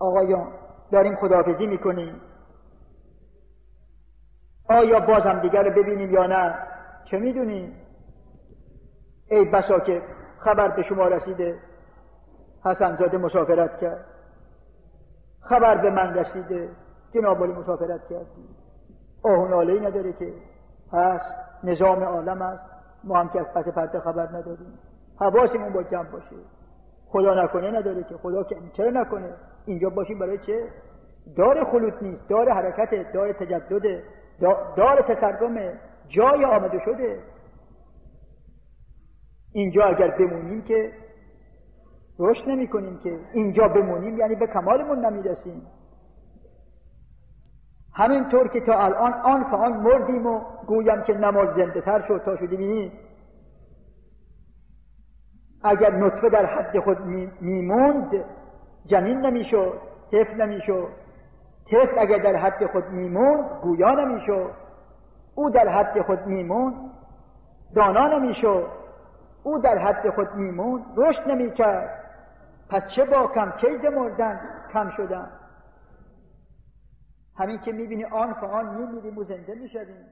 آقایان داریم خداحافظی می‌کنیم. آیا باز هم دیگر رو ببینیم یا نه؟ چه می‌دونیم؟ ای بسا که خبر به شما رسیده. حسن زاده مسافرت کرد. خبر به من رسیده. جناب مسافرت کردی آهون ای نداره که. هست نظام عالم است. ما هم که از پس پرده خبر نداریم. حواسمون با جمع باشه. خدا نکنه نداره که خدا که چرا نکنه؟ اینجا باشیم برای چه؟ دار خلوط نیست دار حرکت دار تجدد دار تصرم جای آمده شده. اینجا اگر بمونیم که رشد نمی کنیم که اینجا بمونیم یعنی به کمالمون نمی‌رسیم. همینطور که تا الان آن آن مردیم و گویم که نماز زنده تر شد تا شدیم اگر نطفه در حد خود میموند جنین نمی‌شد طفل نمی‌شد. طفل اگر در حد خود میموند گویا نمی‌شد. او در حد خود میموند دانا نمی‌شد. او در حد خود میموند رشد نمی‌کرد. پس چه با کم کیز مردن کم شدن؟ همین که می‌بینی آن که آن میمیریم و زنده می‌شویم.